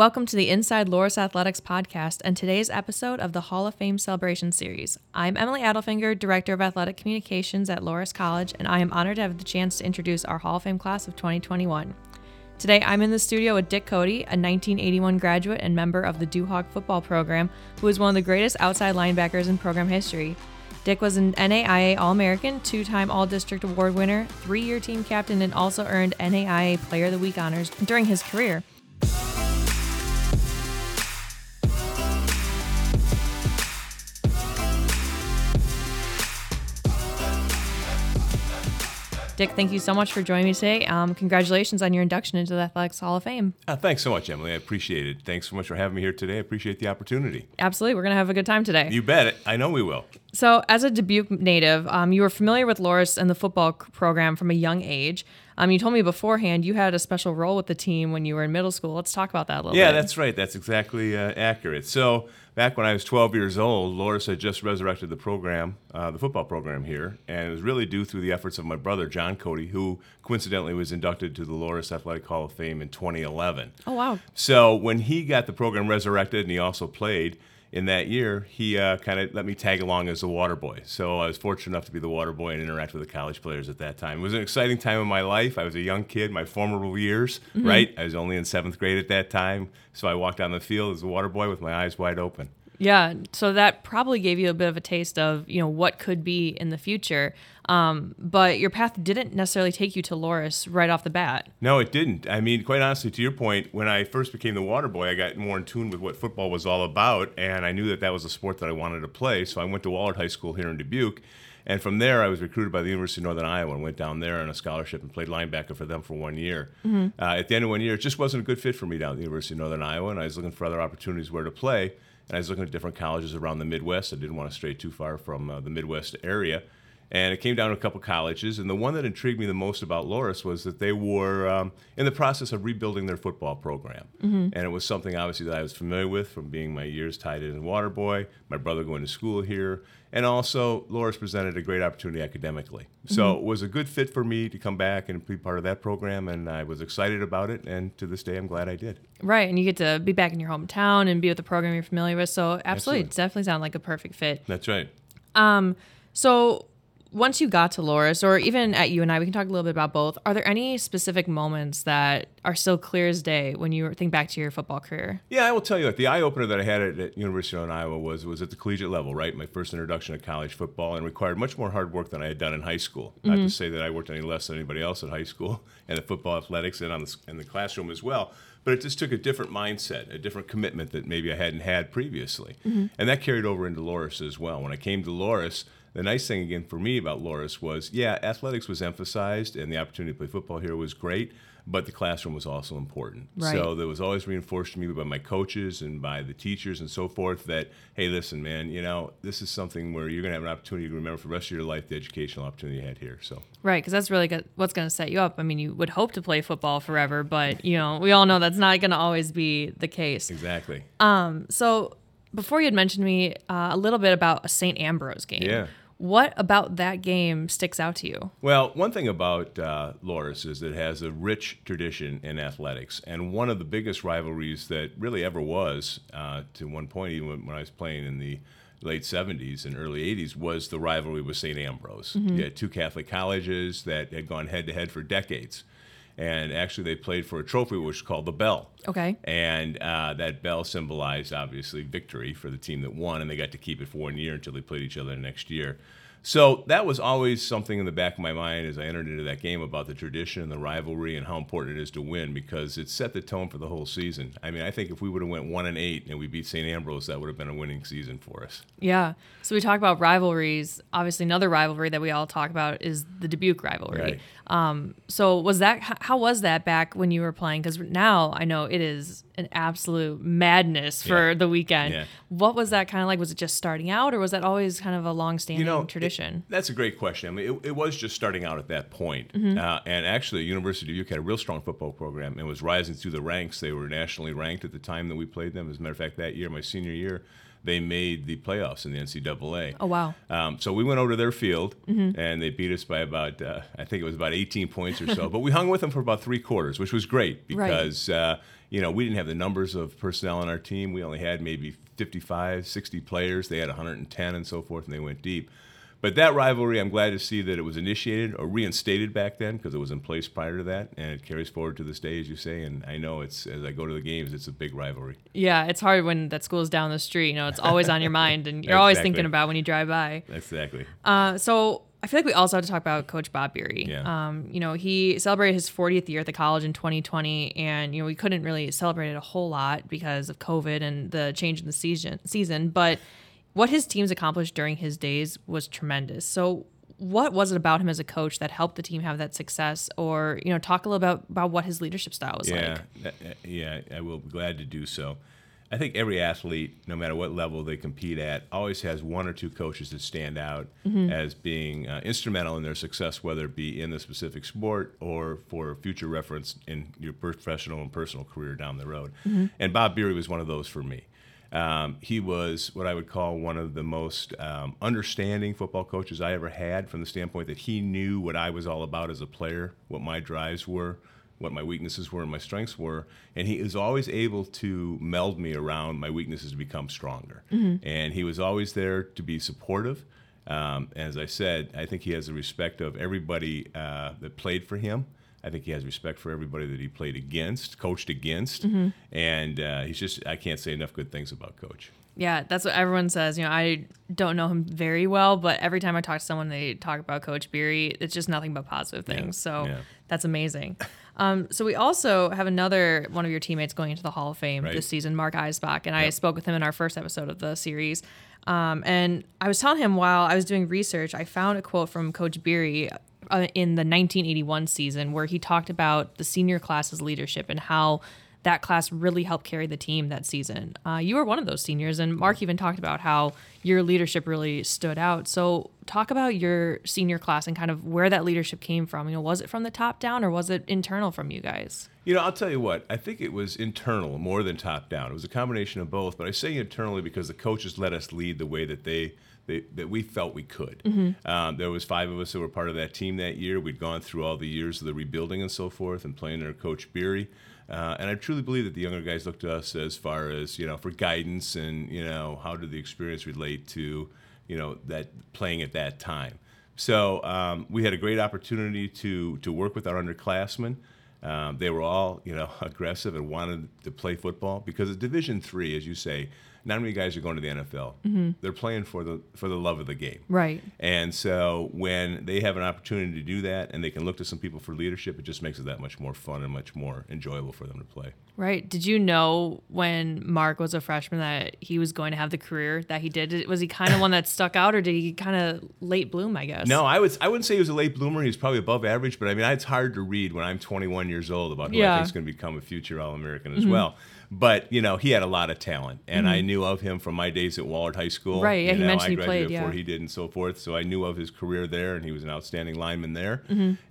Welcome to the Inside Loras Athletics podcast and today's episode of the Hall of Fame Celebration Series. I'm Emily Adelfinger, Director of Athletic Communications at Loras College, and I am honored to have the chance to introduce our Hall of Fame class of 2021. Today, I'm in the studio with Dick Cody, a 1981 graduate and member of the Duhawk football program, who is one of the greatest outside linebackers in program history. Dick was an NAIA All American, two time All District Award winner, three year team captain, and also earned NAIA Player of the Week honors during his career. Dick, thank you so much for joining me today. Um, congratulations on your induction into the Athletics Hall of Fame. Uh, thanks so much, Emily. I appreciate it. Thanks so much for having me here today. I appreciate the opportunity. Absolutely. We're going to have a good time today. You bet. I know we will. So, as a Dubuque native, um, you were familiar with Loras and the football program from a young age. Um, you told me beforehand you had a special role with the team when you were in middle school. Let's talk about that a little yeah, bit. that's right. That's exactly uh, accurate. So, back when I was 12 years old, Loras had just resurrected the program, uh, the football program here, and it was really due through the efforts of my brother, John Cody, who coincidentally was inducted to the Loras Athletic Hall of Fame in 2011. Oh, wow. So, when he got the program resurrected and he also played, in that year, he uh, kind of let me tag along as a water boy. So I was fortunate enough to be the water boy and interact with the college players at that time. It was an exciting time in my life. I was a young kid, my formidable years, mm-hmm. right? I was only in seventh grade at that time. So I walked on the field as a water boy with my eyes wide open. Yeah, so that probably gave you a bit of a taste of you know what could be in the future. Um, but your path didn't necessarily take you to Loras right off the bat. No, it didn't. I mean, quite honestly, to your point, when I first became the water boy, I got more in tune with what football was all about, and I knew that that was a sport that I wanted to play. So I went to Wahlert High School here in Dubuque. And from there, I was recruited by the University of Northern Iowa and went down there on a scholarship and played linebacker for them for one year. Mm-hmm. Uh, at the end of one year, it just wasn't a good fit for me down at the University of Northern Iowa, and I was looking for other opportunities where to play and I was looking at different colleges around the Midwest. I didn't want to stray too far from uh, the Midwest area. And it came down to a couple colleges, and the one that intrigued me the most about Loras was that they were um, in the process of rebuilding their football program. Mm-hmm. And it was something obviously that I was familiar with from being my years tied in water boy, my brother going to school here, and also Loras presented a great opportunity academically. So mm-hmm. it was a good fit for me to come back and be part of that program, and I was excited about it. And to this day, I'm glad I did. Right, and you get to be back in your hometown and be with the program you're familiar with. So absolutely, absolutely. definitely sounds like a perfect fit. That's right. Um, so once you got to Loras, or even at UNI, we can talk a little bit about both. Are there any specific moments that are still clear as day when you think back to your football career? Yeah, I will tell you that the eye opener that I had at, at University of Iowa was was at the collegiate level, right? My first introduction to college football, and required much more hard work than I had done in high school. Mm-hmm. Not to mm-hmm. say that I worked any less than anybody else at high school and the football athletics and on the, in the classroom as well but it just took a different mindset, a different commitment that maybe I hadn't had previously. Mm-hmm. And that carried over into Loras as well. When I came to Loras, the nice thing again for me about Loras was, yeah, athletics was emphasized and the opportunity to play football here was great, but the classroom was also important. Right. So there was always reinforced to me by my coaches and by the teachers and so forth that, hey, listen, man, you know, this is something where you're going to have an opportunity to remember for the rest of your life the educational opportunity you had here. So right, because that's really good, what's going to set you up. I mean, you would hope to play football forever, but you know, we all know that's not going to always be the case. Exactly. Um. So before you had mentioned me uh, a little bit about a St. Ambrose game. Yeah. What about that game sticks out to you? Well, one thing about uh, Loras is that it has a rich tradition in athletics, and one of the biggest rivalries that really ever was, uh, to one point, even when I was playing in the late 70s and early 80s, was the rivalry with St. Ambrose. Mm-hmm. You had two Catholic colleges that had gone head to head for decades and actually they played for a trophy which was called the bell. Okay. And uh, that bell symbolized obviously victory for the team that won, and they got to keep it for one year until they played each other next year. So that was always something in the back of my mind as I entered into that game about the tradition and the rivalry and how important it is to win because it set the tone for the whole season. I mean, I think if we would have went one and eight and we beat St. Ambrose, that would have been a winning season for us. Yeah. So we talk about rivalries. Obviously, another rivalry that we all talk about is the Dubuque rivalry. Right. Um, so was that how was that back when you were playing? Because now I know it is an absolute madness for yeah. the weekend. Yeah. What was that kind of like? Was it just starting out, or was that always kind of a long-standing you know, tradition? It, that's a great question. I mean, it, it, was just starting out at that point. Mm-hmm. Uh, and actually, University of Dubuque had a real strong football program and was rising through the ranks. They were nationally ranked at the time that we played them. As a matter of fact, that year, my senior year, they made the playoffs in the NCAA. Oh wow! Um, so we went over to their field Mm-hmm. and they beat us by about uh, I think it was about 18 points or so. but we hung with them for about three quarters, which was great Right. because uh, you know we didn't have the numbers of personnel on our team. We only had maybe 55, 60 players. They had 110 and so forth, and they went deep. But that rivalry, I'm glad to see that it was initiated or reinstated back then because it was in place prior to that, and it carries forward to this day, as you say. And I know it's as I go to the games, it's a big rivalry. Yeah, it's hard when that school's down the street. You know, it's always on your mind, and you're always thinking about when you drive by. Exactly. Uh, so I feel like we also have to talk about Coach Bob Beery. Yeah. Um, you know, he celebrated his 40th year at the college in 2020, and you know we couldn't really celebrate it a whole lot because of COVID and the change in the season. Season, but what his teams accomplished during his days was tremendous. So. What was it about him as a coach that helped the team have that success, or you know, talk a little about about what his leadership style was yeah, like? that- that- yeah, I will be glad to do so. I think every athlete, no matter what level they compete at, always has one or two coaches that stand out mm-hmm. as being uh, instrumental in their success, whether it be in the specific sport or for future reference in your professional and personal career down the road. Mm-hmm. And Bob Beery was one of those for me. Um, he was what I would call one of the most um, understanding football coaches I ever had from the standpoint that he knew what I was all about as a player, what my drives were, what my weaknesses were and my strengths were. And he is always able to meld me around my weaknesses to become stronger. And he was always there to be supportive. Um, as I said, I think he has the respect of everybody uh, that played for him. I think he has respect for everybody that he played against, coached against, and uh, he's just, I can't say enough good things about Coach. Yeah, that's what everyone says. You know, I don't know him very well, but every time I talk to someone, they talk about Coach Beery. It's just nothing but positive things. so yeah. that's amazing. Um, so we also have another one of your teammates going into the Hall of Fame Right. this season, Mark Eisbach, and I spoke with him in our first episode of the series. Um, and I was telling him while I was doing research, I found a quote from Coach Beery uh, in the 1981 season where he talked about the senior class's leadership and how that class really helped carry the team that season. Uh, you were one of those seniors, and Mark even talked about how your leadership really stood out. So, talk about your senior class and kind of where that leadership came from. You know, was it from the top down or was it internal from you guys? You know, I'll tell you what, I think it was internal more than top down. It was a combination of both, but I say internally because the coaches let us lead the way that they. They, that we felt we could. Um, there was five of us that were part of that team that year. We'd gone through all the years of the rebuilding and so forth, and playing under Coach Beery. Uh, and I truly believe that the younger guys looked to us as far as you know for guidance and you know how did the experience relate to you know that playing at that time. So um, we had a great opportunity to to work with our underclassmen. Um, they were all you know aggressive and wanted to play football because at Division three, as you say, not many guys are going to the NFL. Mm-hmm. They're playing for the for the love of the game. Right. And so when they have an opportunity to do that and they can look to some people for leadership, it just makes it that much more fun and much more enjoyable for them to play. Right. Did you know when Mark was a freshman that he was going to have the career that he did? Was he kind of one that stuck out, or did he kind of late bloom? I guess. No, I would I wouldn't say he was a late bloomer. He was probably above average, but I mean, it's hard to read when I'm 21 years old about who I Yeah. think is going to become a future All American as mm-hmm. well. But you know, he had a lot of talent, and I knew of him from my days at Wahlert High School. Right, yeah, You he mentioned I he graduated played, before yeah. he did, and so forth. So I knew of his career there, and he was an outstanding lineman there,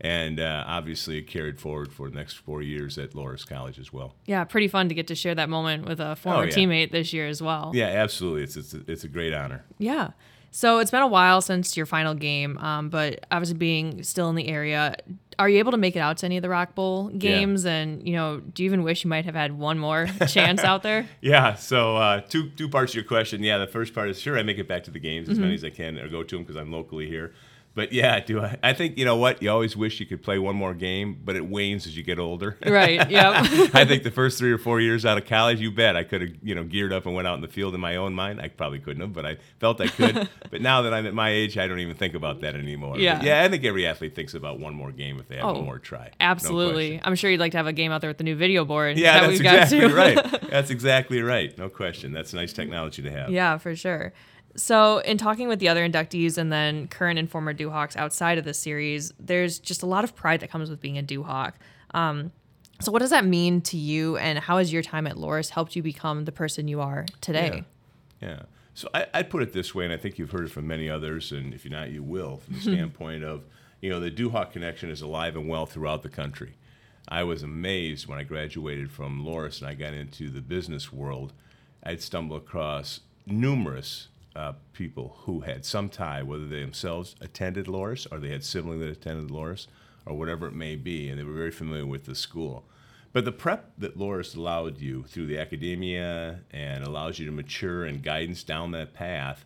and uh, obviously it carried forward for the next four years at Loras College as well. Yeah, pretty fun to get to share that moment with a former Oh, yeah. teammate this year as well. Yeah, absolutely. It's it's a, it's a great honor. Yeah. So it's been a while since your final game, um, but obviously being still in the area, are you able to make it out to any of the Rock Bowl games? And you know, do you even wish you might have had one more chance out there? Yeah. So uh, two two parts to your question. Yeah, the first part is sure I make it back to the games as many as I can or go to them because I'm locally here. But yeah, do I? I think you know what you always wish you could play one more game, but it wanes as you get older. right. Yep. I think the first three or four years out of college, you bet I could have you know geared up and went out in the field in my own mind. I probably couldn't have, but I felt I could. but now that I'm at my age, I don't even think about that anymore. But Yeah. yeah. I think every athlete thinks about one more game if they have Oh, one more try. Absolutely. question. I'm sure you'd like to have a game out there with the new video board. Yeah, that that's we've got exactly right. That's exactly right. No question. That's nice technology to have. Yeah, for sure. So, in talking with the other inductees and then current and former Duhawks outside of this series, there's just a lot of pride that comes with being a Duhawk. Um, so, what does that mean to you, and how has your time at Loras helped you become the person you are today? Yeah. So I, I'd put it this way, and I think you've heard it from many others, and if you're not, you will, from the standpoint of, you know, the Duhawk connection is alive and well throughout the country. I was amazed when I graduated from Loras and I got into the business world. I'd stumble across numerous uh, people who had some tie, whether they themselves attended Loras or they had siblings that attended Loras or whatever it may be, and they were very familiar with the school. But the prep that Loras allowed you through the academia and allows you to mature and guidance down that path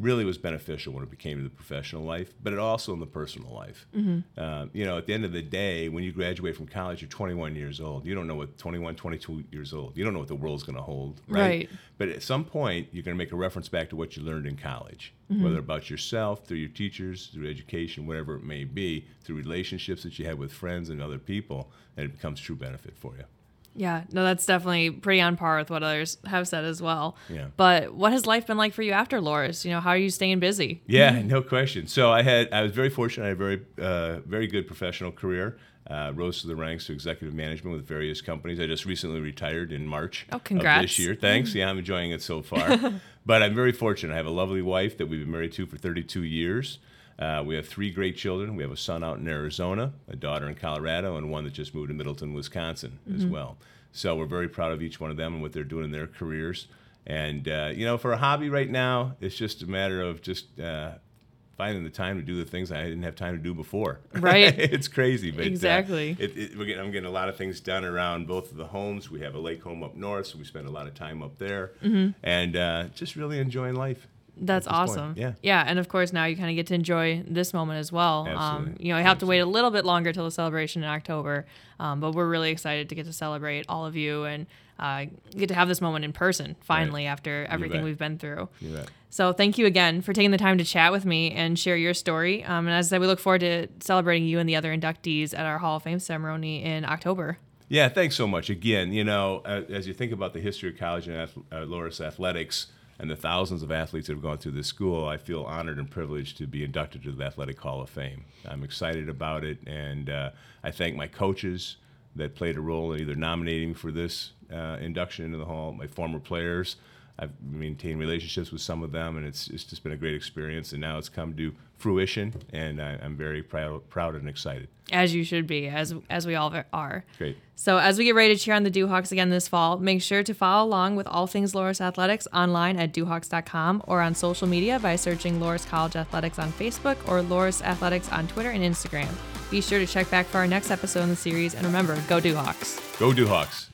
really was beneficial when it became to the professional life, but it also in the personal life. Mm-hmm. Uh, you know, at the end of the day, when you graduate from college, you're 21 years old. You don't know what 21, 22 years old. You don't know what the world's going to hold, right? Right. But at some point, you're going to make a reference back to what you learned in college, whether about yourself, through your teachers, through education, whatever it may be, through relationships that you have with friends and other people, and it becomes true benefit for you. Yeah, no, that's definitely pretty on par with what others have said as well. Yeah. But what has life been like for you after Loras? You know, how are you staying busy? Yeah, no question. So I had I was very fortunate. I had a very uh, very good professional career. Uh, rose to the ranks to executive management with various companies. I just recently retired in March Oh, of congrats. this year. Thanks. Yeah, I'm enjoying it so far. but I'm very fortunate. I have a lovely wife that we've been married to for 32 years. Uh, we have three great children. We have a son out in Arizona, a daughter in Colorado, and one that just moved to Middleton, Wisconsin as well. So we're very proud of each one of them and what they're doing in their careers. And uh, you know, for a hobby right now, it's just a matter of just uh, finding the time to do the things I didn't have time to do before. Right. it's crazy, but uh, Exactly. it, it, we're getting, I'm getting a lot of things done around both of the homes. We have a lake home up north, so we spend a lot of time up there, and uh, just really enjoying life. That's at this point. awesome. Yeah. Yeah, and of course now you kind of get to enjoy this moment as well. Um, you know, you have to wait a little bit longer till the celebration in October, um, but we're really excited to get to celebrate all of you and uh, get to have this moment in person finally after everything we've been through. So thank you again for taking the time to chat with me and share your story. Um, and as I said, we look forward to celebrating you and the other inductees at our Hall of Fame ceremony in October. Yeah, thanks so much. Again, you know, uh, as you think about the history of college and ath- uh, Loras athletics and the thousands of athletes that have gone through this school, I feel honored and privileged to be inducted to the Athletic Hall of Fame. I'm excited about it, and uh, I thank my coaches that played a role in either nominating for this uh, induction into the hall, my former players. I've maintained relationships with some of them, and it's, it's just been a great experience. And now it's come to fruition, and I, I'm very proud, proud and excited. As you should be, as as we all are. Great. So as we get ready to cheer on the Duhawks again this fall, make sure to follow along with all things Loras Athletics online at duhawks.com or on social media by searching Loras College Athletics on Facebook or Loras Athletics on Twitter and Instagram. Be sure to check back for our next episode in the series, and remember, go Duhawks. Go Duhawks.